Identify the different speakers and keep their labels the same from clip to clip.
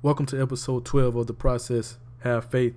Speaker 1: Welcome to episode 12 of The Process. Have faith.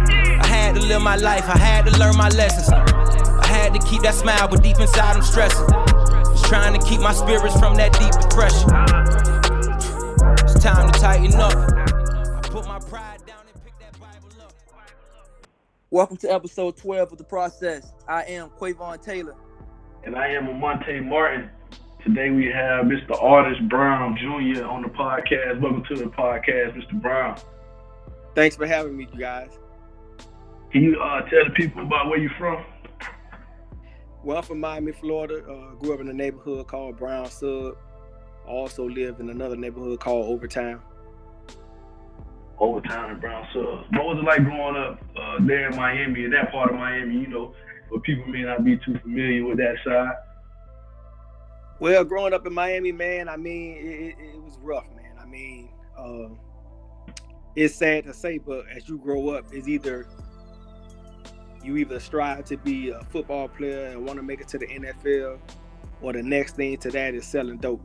Speaker 2: I live my life, I had to learn my lessons. I had to keep that smile, but deep inside I'm stressing. Just trying to keep my spirits from that deep depression. It's time to tighten up. I put my pride down and pick that Bible up.
Speaker 3: Welcome to episode 12 of The Process. I am Quavon Taylor.
Speaker 4: and I am Monte Martin. Today we have Mr. Artis Brown Jr. on the podcast. Welcome to the podcast, Mr. Brown.
Speaker 3: Thanks for having me, you guys.
Speaker 4: Can you uh, tell the people about where you're from?
Speaker 3: Well, I'm from Miami, Florida. Uh, grew up in a neighborhood called Brown Sub. Also live in another neighborhood called Overtown.
Speaker 4: Overtown and Brown Sub. What was it like growing up uh, there in Miami, in that part of Miami, you know, where people may not be too familiar with that side?
Speaker 3: Well, growing up in Miami, man, I mean, it, it, it was rough, man. I mean, uh, it's sad to say, but as you grow up, it's either you either strive to be a football player and want to make it to the NFL, or the next thing to that is selling dope.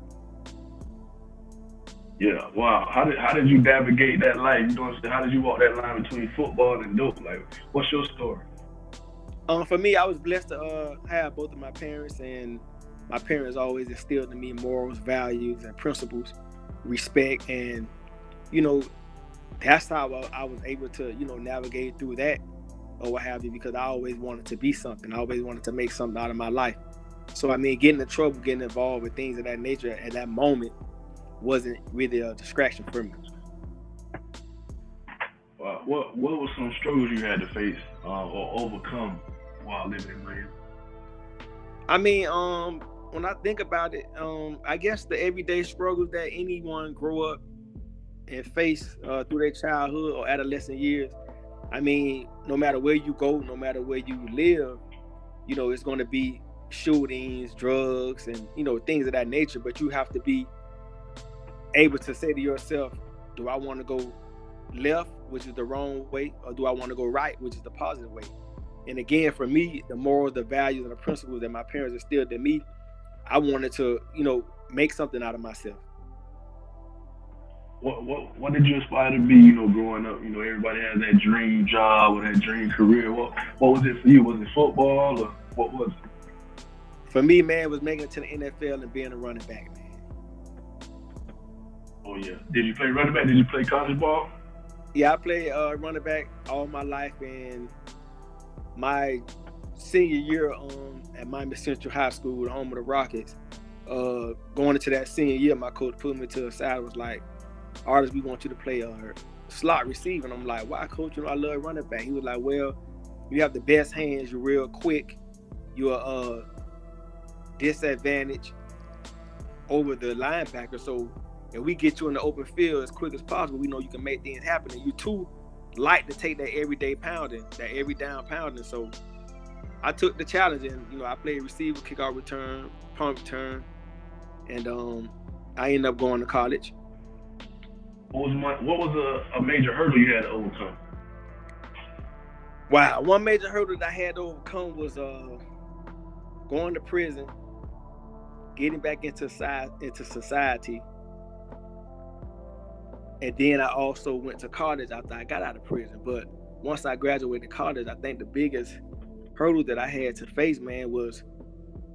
Speaker 4: Yeah, wow. How did how did you navigate that life? You know what I'm saying? How did you walk that line between football and dope? Like, what's your story?
Speaker 3: Um, for me, I was blessed to uh, have both of my parents, and my parents always instilled in me morals, values, and principles, respect, and you know, that's how I, I was able to, you know, navigate through that or what have you, because I always wanted to be something. I always wanted to make something out of my life. So I mean, getting in trouble, getting involved with things of that nature at that moment wasn't really a distraction for me.
Speaker 4: Uh, what what were some struggles you had to face uh, or overcome while living in Miami?
Speaker 3: I mean, um, when I think about it, um, I guess the everyday struggles that anyone grow up and face uh, through their childhood or adolescent years. I mean, no matter where you go, no matter where you live, you know, it's going to be shootings, drugs, and you know things of that nature. But you have to be able to say to yourself, "Do I want to go left, which is the wrong way, or do I want to go right, which is the positive way?" And again, for me, the morals, the values, and the principles that my parents instilled in me, I wanted to, you know, make something out of myself.
Speaker 4: What what what did you aspire to be? You know, growing up, you know, everybody has that dream job or that dream career. What what was it for you? Was it football or what was it?
Speaker 3: For me, man, it was making it to the NFL and being a running back, man.
Speaker 4: Oh yeah. Did you play running back? Did you play college ball?
Speaker 3: Yeah, I played uh, running back all my life, and my senior year um, at Miami Central High School, the home of the Rockets. Uh, going into that senior year, my coach put me to the side. Was like, "Artis, we want you to play uh, slot receiver." And I'm like, "Why, coach? You know, I love running back." He was like, "Well, you have the best hands. You're real quick. You're a uh, disadvantage over the linebacker. So if we get you in the open field as quick as possible, we know you can make things happen. And you too like to take that everyday pounding, that every down pounding. So I took the challenge and you know I played receiver, kickoff return, punt return, and um I ended up going to college.
Speaker 4: What was what was a, a major hurdle you had to overcome?
Speaker 3: Wow, one major hurdle that I had to overcome was uh going to prison, getting back into into society, and then I also went to college after I got out of prison. But once I graduated college, I think the biggest hurdle that I had to face, man, was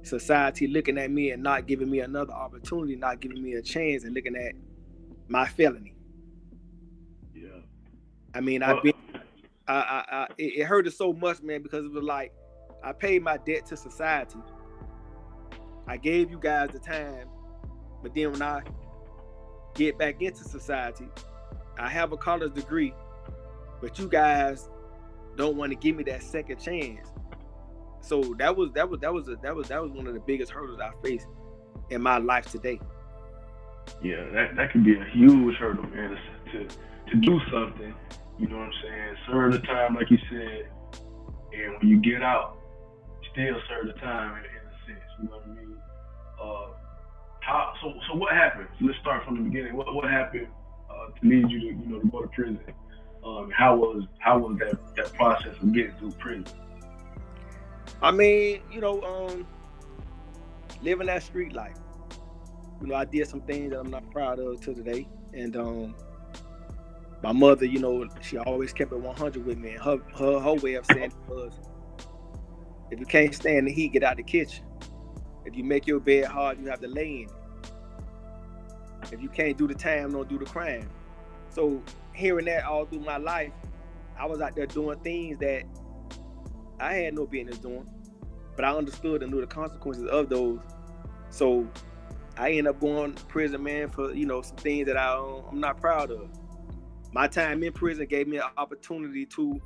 Speaker 3: society looking at me and not giving me another opportunity, not giving me a chance, and looking at my felony. I mean, I've been, I, I, I it, hurted so much, man, because it was like I paid my debt to society. I gave you guys the time, but then when I get back into society, I have a college degree, but you guys don't want to give me that second chance. So that was that was that was a, that was that was one of the biggest hurdles I faced in my life today.
Speaker 4: Yeah, that, that could be a huge hurdle, man, to, to do something. You know what I'm saying? Serve the time, like you said, and when you get out, still serve the time in, in a sense. You know what I mean? Uh, how? So, so what happened? So let's start from the beginning. What what happened uh, to lead you to you know to go to prison? Um, how was how was that that process of getting through prison?
Speaker 3: I mean, you know, um, living that street life. You know, I did some things that I'm not proud of till today, and um, my mother, you know, she always kept it 100 with me. And her her her way of saying it was, if you can't stand the heat, get out the kitchen. If you make your bed hard, you have to lay in it. If you can't do the time, don't do the crime. So hearing that all through my life, I was out there doing things that I had no business doing, but I understood and knew the consequences of those. So I ended up going to prison, man, for you know some things that I I'm not proud of. My time in prison gave me an opportunity to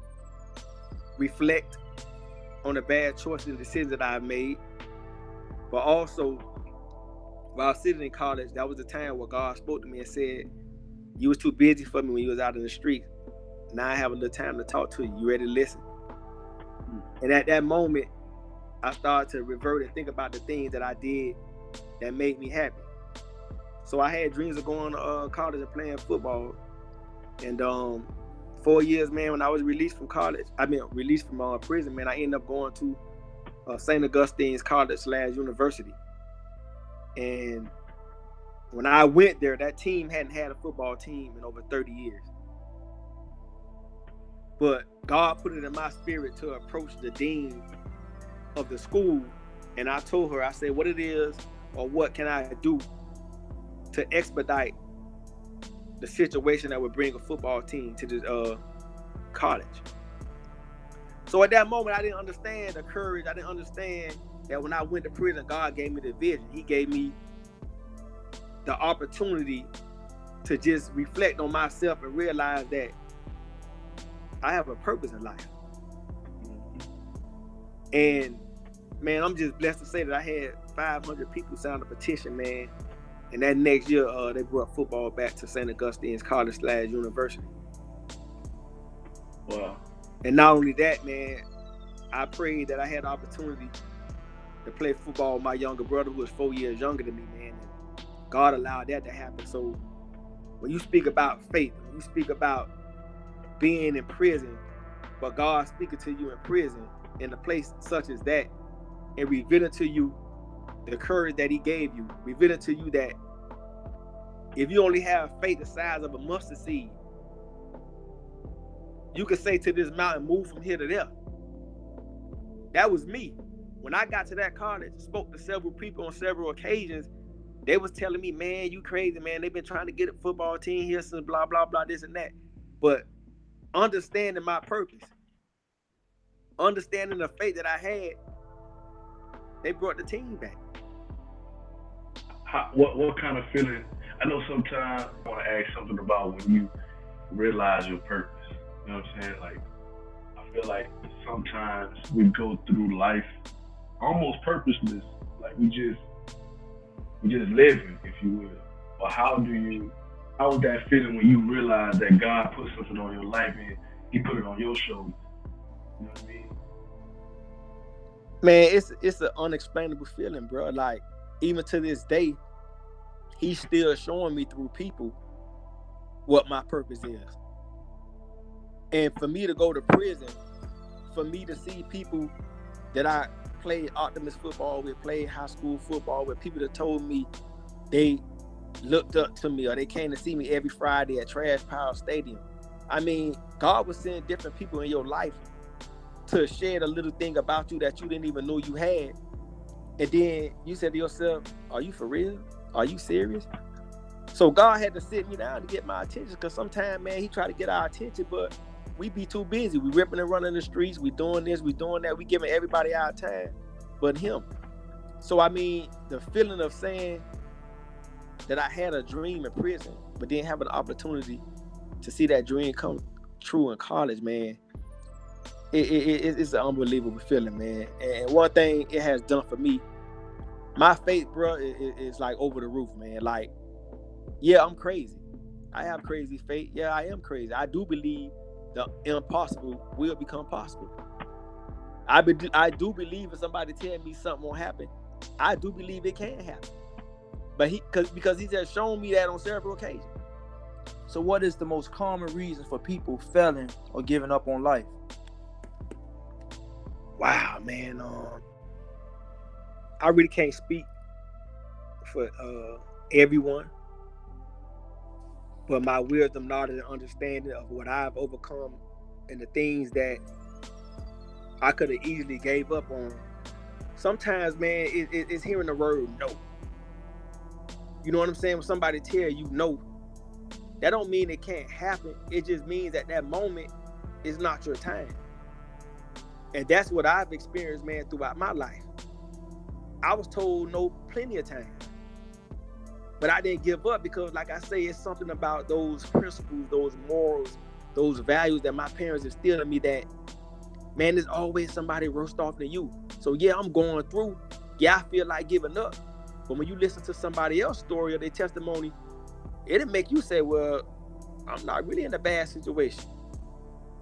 Speaker 3: reflect on the bad choices and decisions that I've made, but also while sitting in college, that was the time where God spoke to me and said, "You was too busy for me when you was out in the street. Now I have a little time to talk to you. You ready to listen?" And at that moment, I started to revert and think about the things that I did that made me happy. So I had dreams of going to uh, college and playing football. And um, four years, man, when I was released from college, I mean released from uh, prison, man, I ended up going to uh, St. Augustine's College slash University. And when I went there, that team hadn't had a football team in over 30 years. But God put it in my spirit to approach the dean of the school. And I told her, I said, what it is or what can I do to expedite the situation that would bring a football team to the uh, college. So at that moment, I didn't understand the courage. I didn't understand that when I went to prison, God gave me the vision. He gave me the opportunity to just reflect on myself and realize that I have a purpose in life. And man, I'm just blessed to say that I had 500 people sign a petition, man. And that next year, uh, they brought football back to St. Augustine's College slash University.
Speaker 4: Wow.
Speaker 3: And not only that, man, I prayed that I had the opportunity to play football with my younger brother, who was four years younger than me, man. And God allowed that to happen. So when you speak about faith, when you speak about being in prison, but God speaking to you in prison in a place such as that, and revealing to you the courage that He gave you, revealing to you that if you only have faith the size of a mustard seed, you could say to this mountain, move from here to there. That was me. When I got to that college, spoke to several people on several occasions, they was telling me, man, you crazy, man. They've been trying to get a football team here since blah, blah, blah, this and that. But understanding my purpose, understanding the faith that I had, they brought the team back.
Speaker 4: How, what what kind of feeling? I know sometimes I want to ask something about when you realize your purpose. You know what I'm saying? Like I feel like sometimes we go through life almost purposeless, like we just we just living, if you will. But how do you how was that feeling when you realized that God put something on your life and He put it on your shoulders? You know what I mean?
Speaker 3: Man, it's it's an unexplainable feeling, bro. Like even to this day, he's still showing me through people what my purpose is. And for me to go to prison, for me to see people that I played Optimist football with, played high school football with, people that told me they looked up to me or they came to see me every Friday at Traz Powell Stadium. I mean, God was sending different people in your life to share a little thing about you that you didn't even know you had. And then you said to yourself, Are you for real? Are you serious? So God had to sit me down to get my attention because sometimes, man, he tried to get our attention, but we be too busy. We ripping and running the streets. We doing this, we doing that. We giving everybody our time, but him. So I mean, the feeling of saying that I had a dream in prison, but didn't have an opportunity to see that dream come true in college, man. It, it, it, it's an unbelievable feeling, man. And one thing it has done for me, my faith, bro, is, is like over the roof, man. Like, yeah, I'm crazy. I have crazy faith. Yeah, I am crazy. I do believe the impossible will become possible. I be, I do believe if somebody tell me something won't happen, I do believe it can happen. But he cause because he's has shown me that on several occasions.
Speaker 5: So what is the most common reason for people failing or giving up on life?
Speaker 3: Wow, man. Um, I really can't speak for uh, everyone, but my wisdom, knowledge, and understanding of what I've overcome and the things that I could have easily gave up on. Sometimes, man, it, it, it's hearing the word no. You know what I'm saying? When somebody tell you no, that don't mean it can't happen. It just means that that moment is not your time. And that's what I've experienced, man, throughout my life. I was told no plenty of times. But I didn't give up because, like I say, it's something about those principles, those morals, those values that my parents instilled in me that, man, there's always somebody worse off than you. So, yeah, I'm going through. Yeah, I feel like giving up. But when you listen to somebody else's story or their testimony, it'll make you say, well, I'm not really in a bad situation.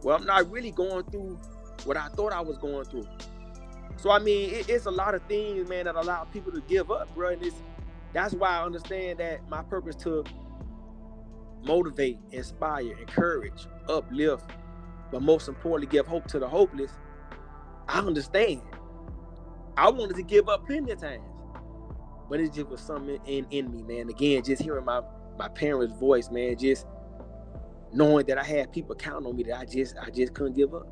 Speaker 3: Well, I'm not really going through what I thought I was going through. So I mean, it, it's a lot of things, man, that allow people to give up, bro. And it's, that's why I understand that my purpose to motivate, inspire, encourage, uplift, but most importantly, give hope to the hopeless. I understand. I wanted to give up plenty of times, but it just was something in in me, man. Again, just hearing my my parents' voice, man, just knowing that I had people counting on me that I just I just couldn't give up.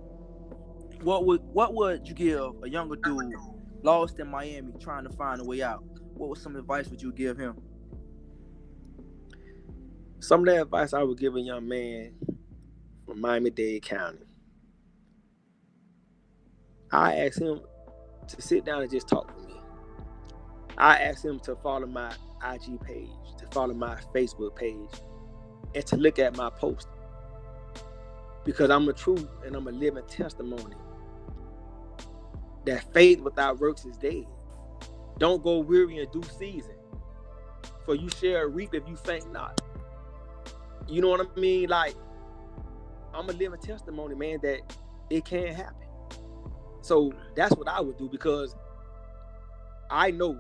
Speaker 5: What would what would you give a younger dude lost in Miami trying to find a way out? What was some advice would you give him?
Speaker 3: Some of the advice I would give a young man from Miami-Dade County. I asked him to sit down and just talk with me. I asked him to follow my IG page, to follow my Facebook page, and to look at my post. Because I'm a true and I'm a living testimony that faith without works is dead. Don't go weary in due season. For you shall reap if you faint not. You know what I mean? Like, I'm a living testimony, man, that it can happen. So that's what I would do because I know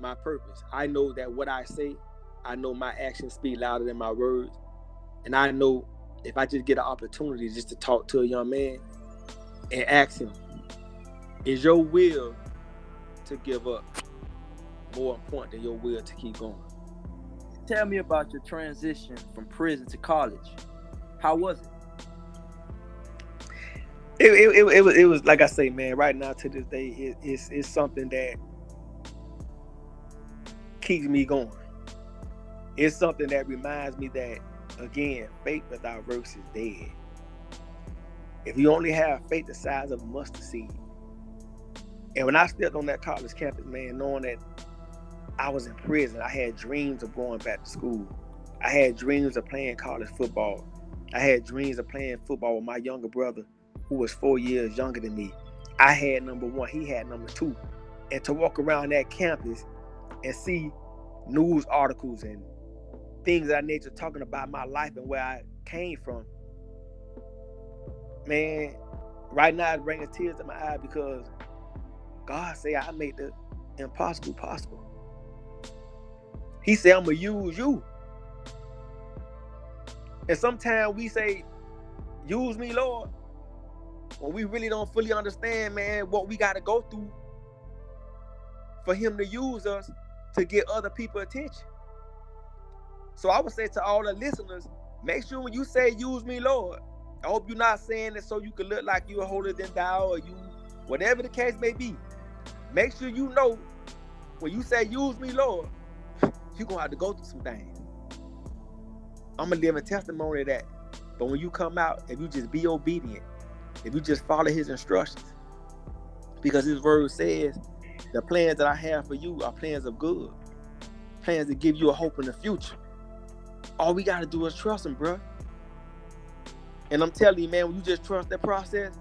Speaker 3: my purpose. I know that what I say, I know my actions speak louder than my words. And I know if I just get an opportunity just to talk to a young man and ask him, is your will to give up more important than your will to keep going?
Speaker 5: Tell me about your transition from prison to college. How was it?
Speaker 3: It, it, it, it was it was like I say, man. Right now to this day, it, it's it's something that keeps me going. It's something that reminds me that again, faith without works is dead. If you only have faith the size of a mustard seed, and when I stepped on that college campus, man, knowing that I was in prison, I had dreams of going back to school. I had dreams of playing college football. I had dreams of playing football with my younger brother, who was four years younger than me. I had number one, he had number two. And to walk around that campus and see news articles and things of that nature talking about my life and where I came from, man, right now it brings tears to my eye because God say I made the impossible possible. He said I'm gonna use you. And sometimes we say, use me, Lord. When we really don't fully understand, man, what we gotta go through for him to use us to get other people attention. So I would say to all the listeners, make sure when you say use me, Lord, I hope you're not saying it so you can look like you're holier than thou or you whatever the case may be. Make sure you know when you say use me, Lord, you're gonna have to go through some things. I'm gonna live a testimony of that. But when you come out, if you just be obedient, if you just follow his instructions, because his word says, the plans that I have for you are plans of good, plans to give you a hope in the future. All we gotta do is trust him, bro. And I'm telling you, man, when you just trust that process,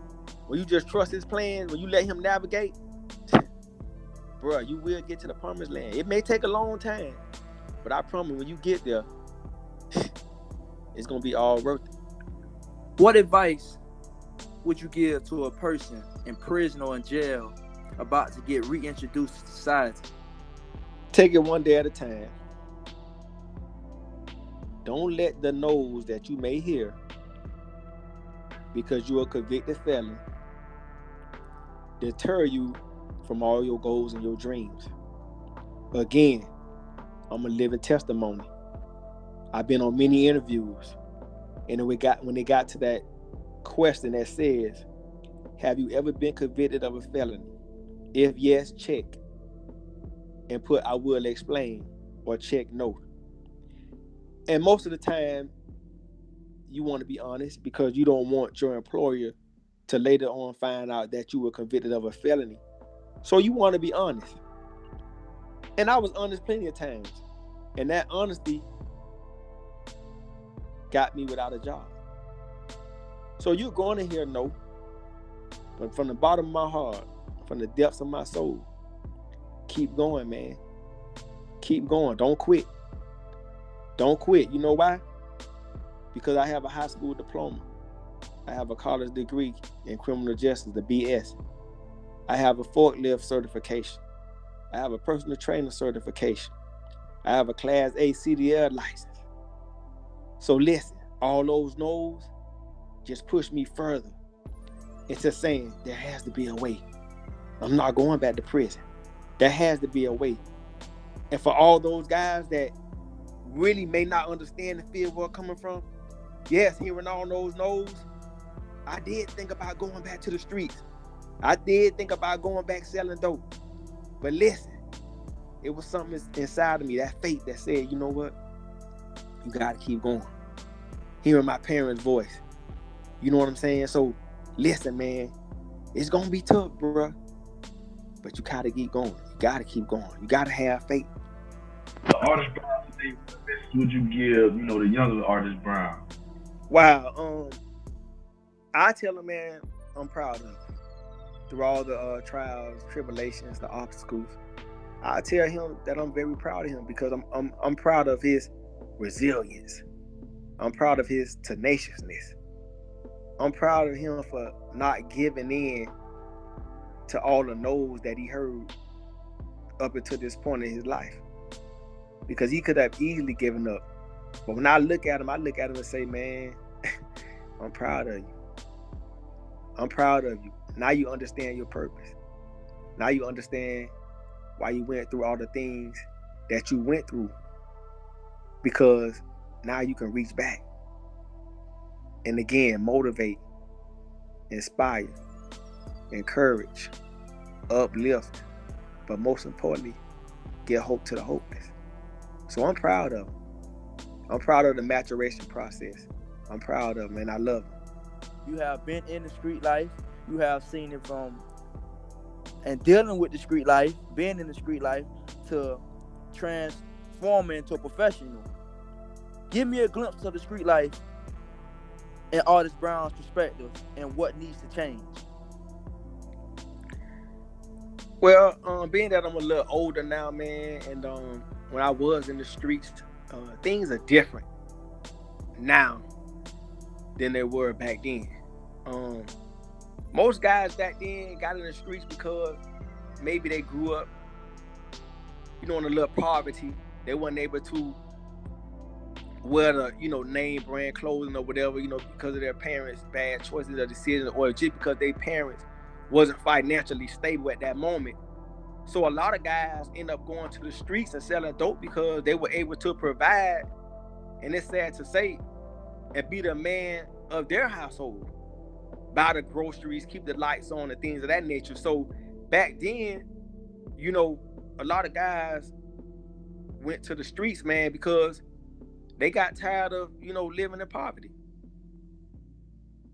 Speaker 3: when you just trust his plans, when you let him navigate, bro, you will get to the promised land. It may take a long time, but I promise when you get there, it's gonna be all worth it.
Speaker 5: What advice would you give to a person in prison or in jail about to get reintroduced to society?
Speaker 3: Take it one day at a time. Don't let the no's that you may hear because you're a convicted felon deter you from all your goals and your dreams. Again, I'm a living testimony. I've been on many interviews, and we got when they got to that question that says, "Have you ever been convicted of a felony?" If yes, check, and put "I will explain" or check no. And most of the time, you want to be honest because you don't want your employer to later on find out that you were convicted of a felony. So you want to be honest. And I was honest plenty of times. And that honesty got me without a job. So you're going to hear no. But from the bottom of my heart, from the depths of my soul, keep going, man. Keep going. Don't quit. Don't quit. You know why? Because I have a high school diploma. I have a college degree in criminal justice, the BS. I have a forklift certification. I have a personal trainer certification. I have a class A CDL license. So listen, all those no's just push me further It's into saying there has to be a way. I'm not going back to prison. There has to be a way. And for all those guys that really may not understand the field where I'm coming from, yes, hearing all those no's, I did think about going back to the streets. I did think about going back selling dope. But listen, it was something inside of me, that faith that said, you know what? You gotta keep going. Hearing my parents' voice. You know what I'm saying? So listen, man, it's gonna be tough, bro. But you gotta keep going. You gotta keep going. You gotta have faith.
Speaker 4: The Artis Brown today, what message would you give, you know, the younger Artis Brown?
Speaker 3: Wow. Um, I tell him, man, I'm proud of him. Through all the uh, trials, tribulations, the obstacles, I tell him that I'm very proud of him because I'm I'm I'm proud of his resilience. I'm proud of his tenaciousness. I'm proud of him for not giving in to all the no's that he heard up until this point in his life. Because he could have easily given up. But when I look at him, I look at him and say, man, I'm proud of you. I'm proud of you. Now you understand your purpose. Now you understand why you went through all the things that you went through. Because now you can reach back and again motivate, inspire, encourage, uplift, but most importantly, give hope to the hopeless. So I'm proud of him. I'm proud of the maturation process. I'm proud of them and I love them.
Speaker 5: You have been in the street life. You have seen it from and dealing with the street life, being in the street life, to transforming into a professional. Give me a glimpse of the street life and Artis Brown's perspective and what needs to change.
Speaker 3: Well, um, being that I'm a little older now, man, and um, when I was in the streets, uh, things are different now than they were back then. Um, most guys back then got in the streets because maybe they grew up, you know, in a little poverty. They weren't able to wear the, you know, name brand clothing or whatever, you know, because of their parents' bad choices or decisions, or just because their parents wasn't financially stable at that moment. So a lot of guys end up going to the streets and selling dope because they were able to provide and it's sad to say, and be the man of their household. Buy the groceries, keep the lights on, and things of that nature. So back then, you know, a lot of guys went to the streets, man, because they got tired of, you know, living in poverty.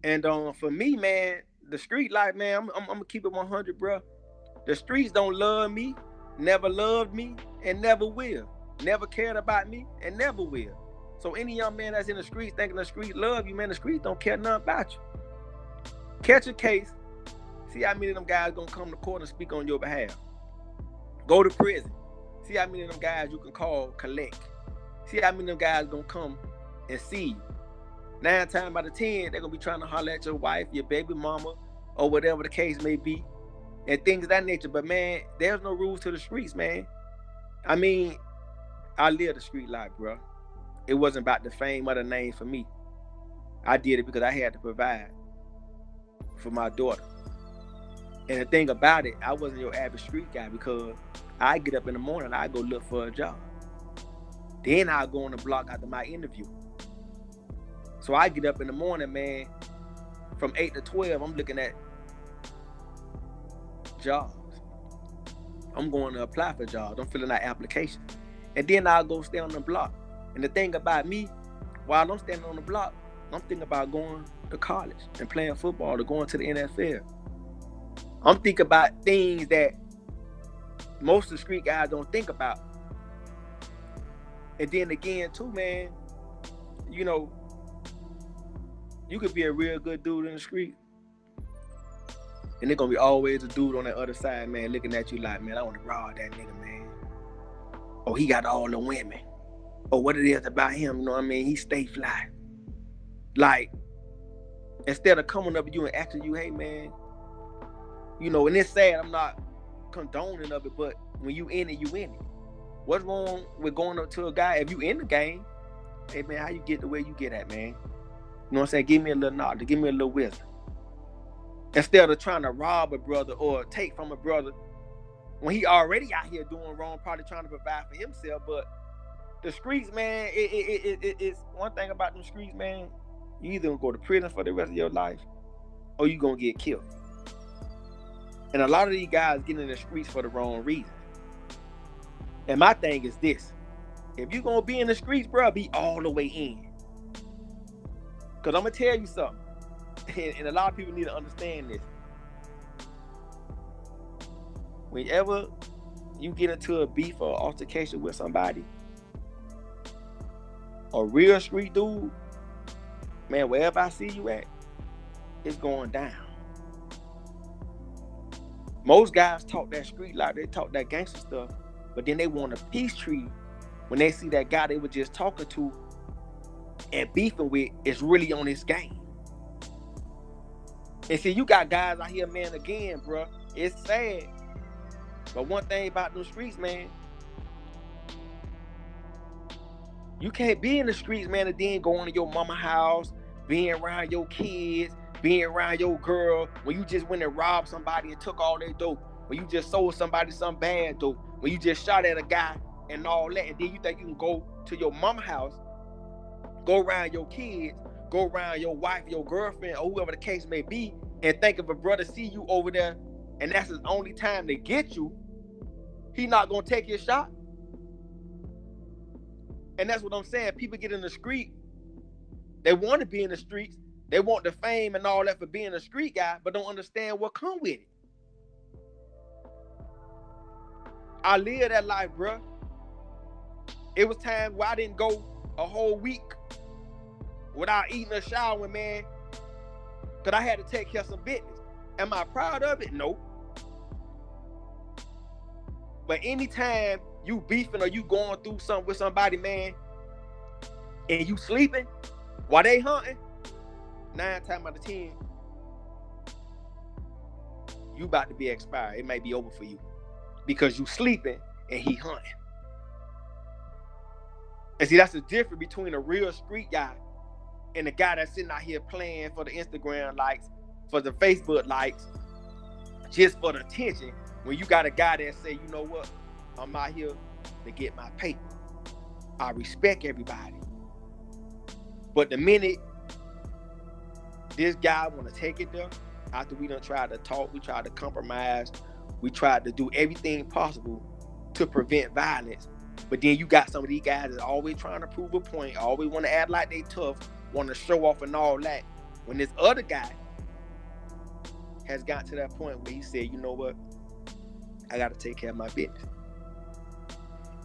Speaker 3: And um, for me, man, the street life, man, I'm, I'm, I'm gonna keep it 100, bro. The streets don't love me, never loved me, and never will. Never cared about me, and never will. So any young man that's in the streets thinking the streets love you, man, the streets don't care nothing about you. Catch a case, see how many of them guys gonna come to court and speak on your behalf. Go to prison, see how many of them guys you can call collect. See how many of them guys gonna come and see you. Nine times out of ten, they're gonna be trying to holler at your wife, your baby mama, or whatever the case may be, and things of that nature. But man, there's no rules to the streets, man. I mean, I live the street life, bro. It wasn't about the fame or the name for me. I did it because I had to provide for my daughter. And the thing about it, I wasn't your average street guy because I get up in the morning, I go look for a job. Then I go on the block after my interview. So I get up in the morning, man, from 8 to 12, I'm looking at jobs. I'm going to apply for jobs. I'm filling out applications. And then I'll go stay on the block. And the thing about me, while I'm standing on the block, I'm thinking about going to college and playing football or going to the NFL. I'm thinking about things that most of the street guys don't think about. And then again, too, man, you know, you could be a real good dude in the street. And there's gonna be always a dude on the other side, man, looking at you like, man, I want to rob that nigga, man. Oh, he got all the women. Or what it is about him, you know what I mean? He stay fly. Like, instead of coming up to you and asking you, hey man, you know, and it's sad, I'm not condoning of it, but when you in it, you in it. What's wrong with going up to a guy if you in the game? Hey man, how you get the way you get at, man? You know what I'm saying? Give me a little knowledge, give me a little wisdom. Instead of trying to rob a brother or take from a brother when he already out here doing wrong, probably trying to provide for himself. But the streets, man, it, it, it, it, it's one thing about the streets, man. You either gonna go to prison for the rest of your life or you gonna get killed. And a lot of these guys get in the streets for the wrong reason. And my thing is this. If you're gonna be in the streets, bro, be all the way in. Cause I'm gonna tell you something. And, and a lot of people need to understand this. Whenever you get into a beef or altercation with somebody, a real street dude, man, wherever I see you at, it's going down. Most guys talk that street life, they talk that gangster stuff, but then they want a peace treaty when they see that guy they were just talking to and beefing with is really on his game. And see, you got guys out here, man, again, bro. It's sad. But one thing about those streets, man, you can't be in the streets, man, and then go into your mama house, being around your kids, being around your girl, when you just went and robbed somebody and took all their dope, when you just sold somebody some bad dope, when you just shot at a guy and all that, and then you think you can go to your mama house, go around your kids, go around your wife, your girlfriend, or whoever the case may be, and think if a brother see you over there and that's his only time to get you, he not gonna take your shot. And that's what I'm saying. People get in the street, they want to be in the streets, they want the fame and all that for being a street guy, but don't understand what come with it. I live that life, bro. It was time where I didn't go a whole week without eating or showering, man. Cause I had to take care of some business. Am I proud of it? Nope. But anytime you beefing or you going through something with somebody, man, and you sleeping while they hunting, nine times out of ten, you about to be expired. It may be over for you because you sleeping and he hunting. And see, that's the difference between a real street guy and the guy that's sitting out here playing for the Instagram likes, for the Facebook likes, just for the attention. When you got a guy that say, you know what, I'm out here to get my paper. I respect everybody. But the minute this guy want to take it there, after we done tried to talk, we tried to compromise, we tried to do everything possible to prevent violence. But then you got some of these guys that always trying to prove a point, always want to act like they tough, want to show off and all that. When this other guy has got to that point where he said, you know what, I got to take care of my business.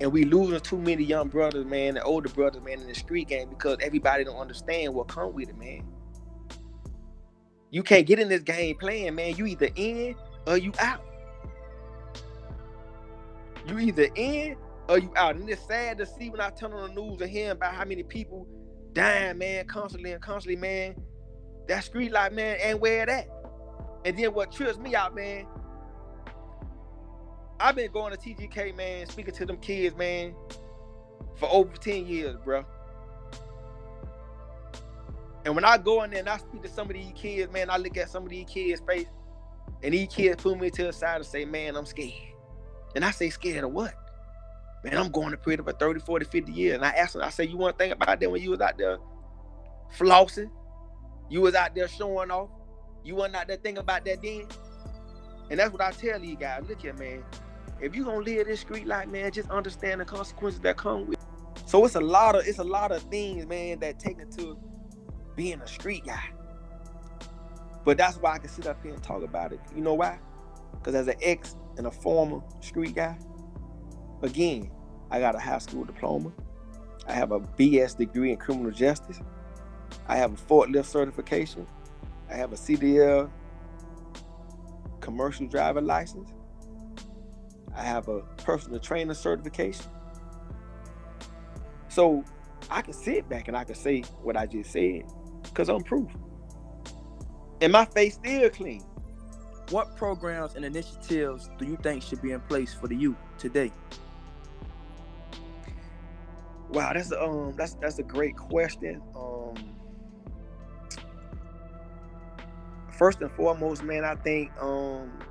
Speaker 3: And we losing too many young brothers, man, and older brothers, man, in the street game because everybody don't understand what come with it, man. You can't get in this game playing, man. You either in or you out. You either in or you out. And it's sad to see when I turn on the news and hear about how many people dying, man, constantly and constantly, man. That street life, man, ain't where it at. And then what trips me out, man, I've been going to TGK, man, speaking to them kids, man, for over 10 years, bro. And when I go in there and I speak to some of these kids, man, I look at some of these kids' face, and these kids pull me to the side and say, man, I'm scared. And I say, scared of what? Man, I'm going to prison for 30, 40, 50 years. And I ask them, I say, you want to think about that when you was out there flossing? You was out there showing off? You wasn't out there thinking about that then? And that's what I tell you guys. Look here, man if you gonna live this street life, man, just understand the consequences that come with. It. So it's a lot of it's a lot of things, man, that take into being a street guy. But that's why I can sit up here and talk about it. You know why? Because as an ex and a former street guy, again, I got a high school diploma. I have a BS degree in criminal justice. I have a forklift certification. I have a CDL commercial driver license. I have a personal trainer certification. So I can sit back and I can say what I just said because I'm proof. And my face still clean.
Speaker 5: What programs and initiatives do you think should be in place for the youth today?
Speaker 3: Wow, that's a, um that's that's a great question. Um first and foremost, man, I think um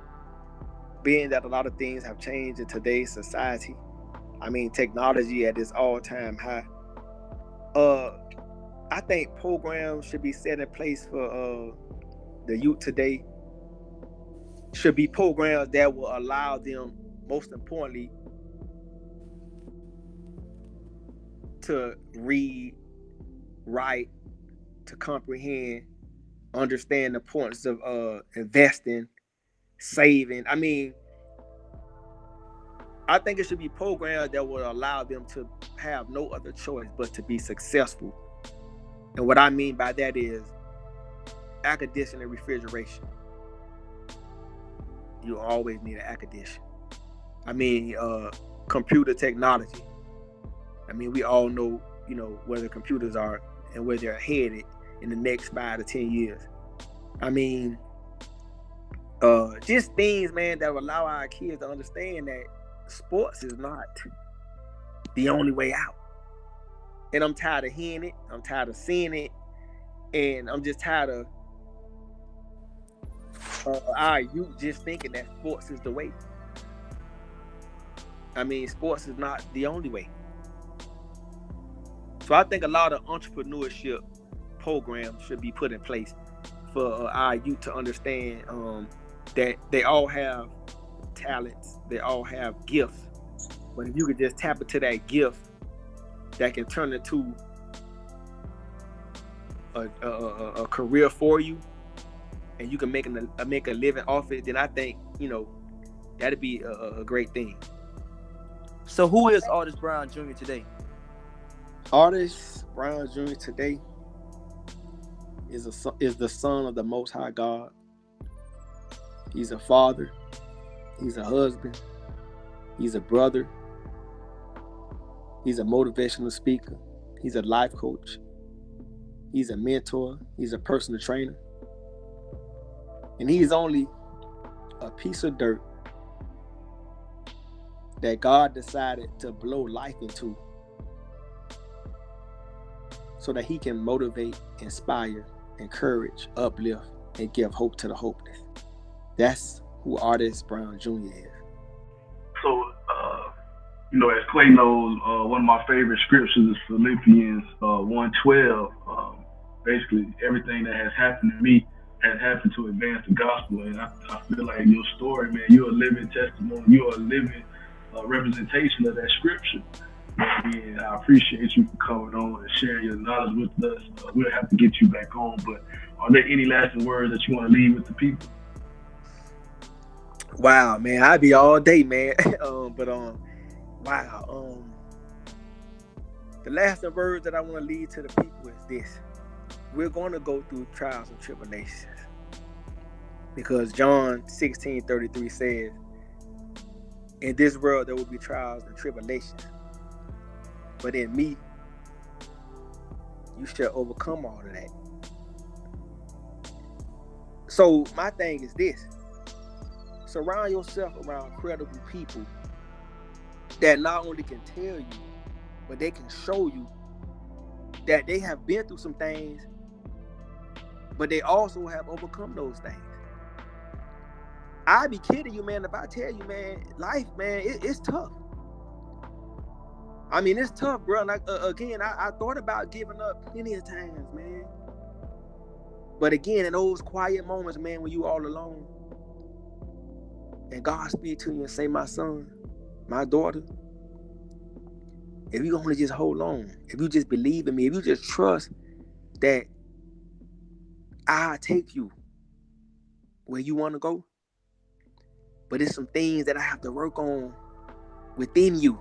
Speaker 3: being that a lot of things have changed in today's society. I mean, technology at its all-time high. Uh, I think programs should be set in place for uh, the youth today. Should be programs that will allow them, most importantly, to read, write, to comprehend, understand the importance of uh, investing saving. I mean, I think it should be programs that would allow them to have no other choice but to be successful. And what I mean by that is air conditioning and refrigeration. You always need an air condition. I mean, uh, computer technology. I mean, we all know, you know, where the computers are and where they're headed in the next five to ten years. I mean, just things, man, that will allow our kids to understand that sports is not the only way out. And I'm tired of hearing it. I'm tired of seeing it, and I'm just tired of uh, our youth just thinking that sports is the way. I mean, sports is not the only way. So I think a lot of entrepreneurship programs should be put in place for uh, our youth to understand um, that they all have talents, they all have gifts. But if you could just tap into that gift, that can turn into a, a, a career for you, and you can make a make a living off it, then I think you know that'd be a, a great thing.
Speaker 5: So, who is Artis Brown Jr. today?
Speaker 3: Artis Brown Jr. today is a is the son of the Most High God. He's a father. He's a husband. He's a brother. He's a motivational speaker. He's a life coach. He's a mentor. He's a personal trainer. And he's only a piece of dirt that God decided to blow life into so that he can motivate, inspire, encourage, uplift, and give hope to the hopeless. That's who Artis Brown Jr. is.
Speaker 4: So, uh, you know, as Clay knows, uh, one of my favorite scriptures is Philippians uh, 112. Um, basically everything that has happened to me has happened to advance the gospel. And I, I feel like your story, man, you're a living testimony. You're a living uh, representation of that scripture. And I appreciate you for coming on and sharing your knowledge with us. Uh, we'll have to get you back on, but are there any lasting words that you want to leave with the people?
Speaker 3: Wow, man, I'd be all day, man. um, but um, wow, um, the lasting words that I want to leave to the people is this: We're going to go through trials and tribulations because John 16 33 says, In this world there will be trials and tribulations, but in me, you shall overcome all of that. So, my thing is this surround yourself around credible people that not only can tell you, but they can show you that they have been through some things, but they also have overcome those things. I'd be kidding you, man, if I tell you, man, life, man, it, it's tough. I mean, it's tough, bro. I, uh, again, I, I thought about giving up plenty of times, man. But again, in those quiet moments, man, when you all alone, and God speak to you and say, "My son, my daughter," if you only just hold on, if you just believe in me, if you just trust that I take you where you want to go, but it's some things that I have to work on within you.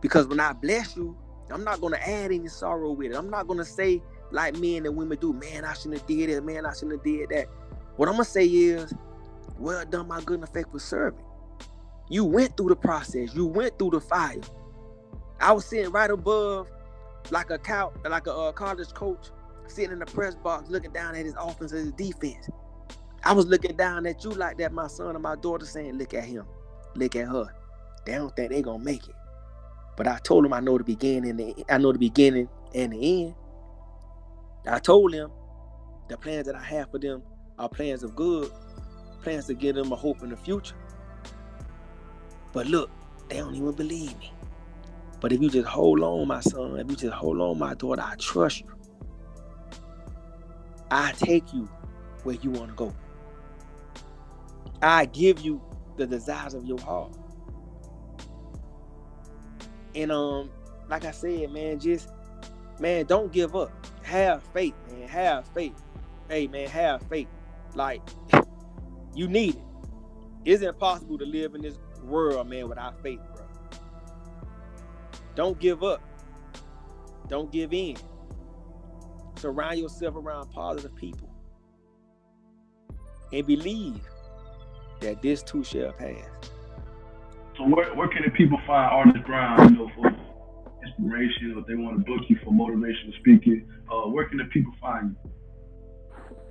Speaker 3: Because when I bless you, I'm not gonna add any sorrow with it. I'm not gonna say like men and women do, man, I shouldn't have did it, man, I shouldn't have did that. What I'm gonna say is, well done, my good and faithful servant. You went through the process, you went through the fire. I was sitting right above, like a cow, like a uh, college coach, sitting in the press box, looking down at his offense and his defense. I was looking down at you like that, my son and my daughter, saying, "Look at him, look at her. They don't think they're gonna make it." But I told him I know the beginning, and the, I know the beginning and the end. I told him the plans that I have for them are plans of good, plans to give them a hope in the future. But look, they don't even believe me. But if you just hold on, my son, if you just hold on, my daughter, I trust you. I take you where you want to go. I give you the desires of your heart. And um, like I said, man, just man, don't give up. Have faith, man. Have faith. Hey, man, have faith. Like you need it. It's impossible to live in this world, man, without faith, bro. Don't give up. Don't give in. Surround yourself around positive people. And believe that this too shall pass.
Speaker 4: So where, where can the people find Artis Brown, you know, for inspiration or if they want to book you for motivational speaking? Uh, where can the people find you?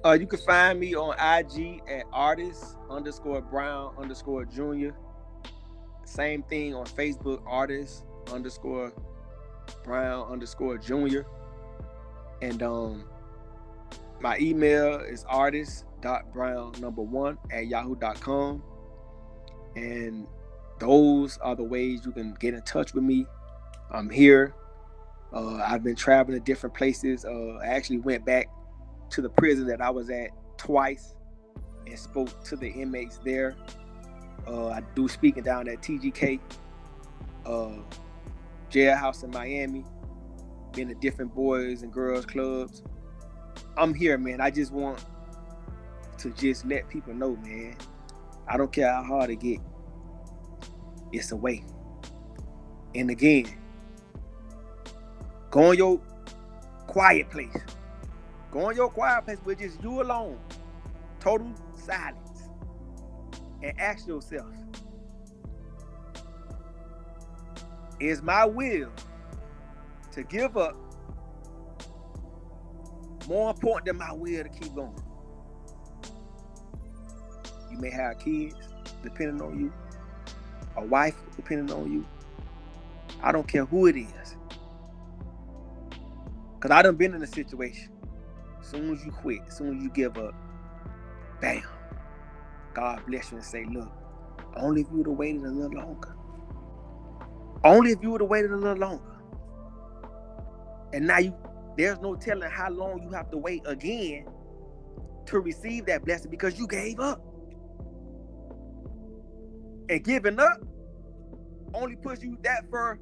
Speaker 3: Uh, you can find me on IG at artis underscore brown underscore junior. Same thing on Facebook, artis underscore brown underscore junior. And um my email is artis dot brown number one at yahoo.com. And those are the ways you can get in touch with me. I'm here. Uh, I've been traveling to different places. Uh, I actually went back to the prison that I was at twice and spoke to the inmates there. Uh, I do speaking down at TGK, uh, jailhouse in Miami, been to different boys and girls clubs. I'm here, man. I just want to just let people know, man. I don't care how hard it get. It's a way. And again, go on your quiet place. Go on your quiet place with just you alone. Total silence. And ask yourself, is my will to give up more important than my will to keep going? You may have kids depending on you, a wife depending on you. I don't care who it is. Cause I done been in a situation. Soon as you quit, soon as you give up, bam. God bless you and say, look, only if you would have waited a little longer. Only if you would have waited a little longer. And now you there's no telling how long you have to wait again to receive that blessing because you gave up. And giving up only puts you that far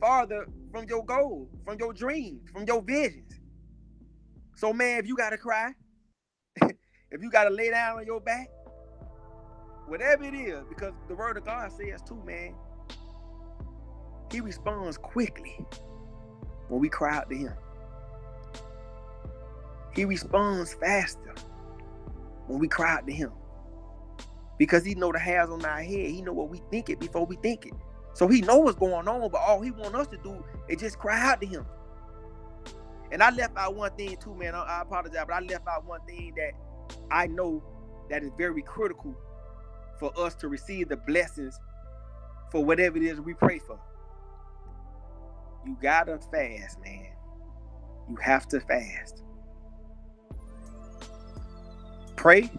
Speaker 3: farther from your goal, from your dreams, from your visions. So, man, if you gotta cry, if you gotta lay down on your back, whatever it is, because the word of God says too, man, he responds quickly when we cry out to him. He responds faster when we cry out to him. Because he know the hairs on our head. He know what we think it before we think it. So he know what's going on, but all he want us to do is just cry out to him. And I left out one thing too, man. I, apologize, but I left out one thing that I know that is very critical for us to receive the blessings for whatever it is we pray for. You gotta fast, man. You have to fast. Pray,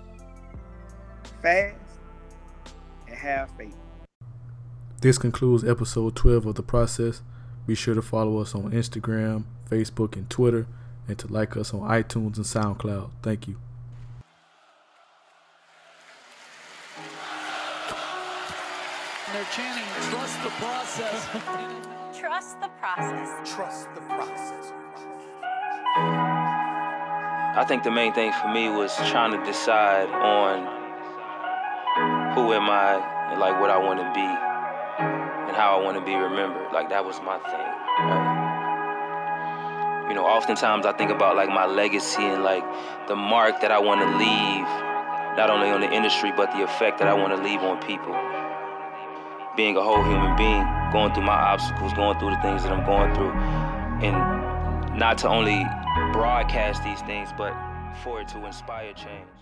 Speaker 3: fast, and have faith.
Speaker 1: This concludes episode 12 of The Process. Be sure to follow us on Instagram, Facebook, and Twitter, and to like us on iTunes and SoundCloud. Thank you.
Speaker 6: They're chanting, trust the process.
Speaker 7: Trust the process.
Speaker 8: Trust the process.
Speaker 2: I think the main thing for me was trying to decide on who am I and like what I want to be and how I want to be remembered. Like that was my thing. Right? You know, oftentimes I think about like my legacy and like the mark that I want to leave, not only on the industry but the effect that I want to leave on people. Being a whole human being, going through my obstacles, going through the things that I'm going through, and not to only broadcast these things, but for it to inspire change.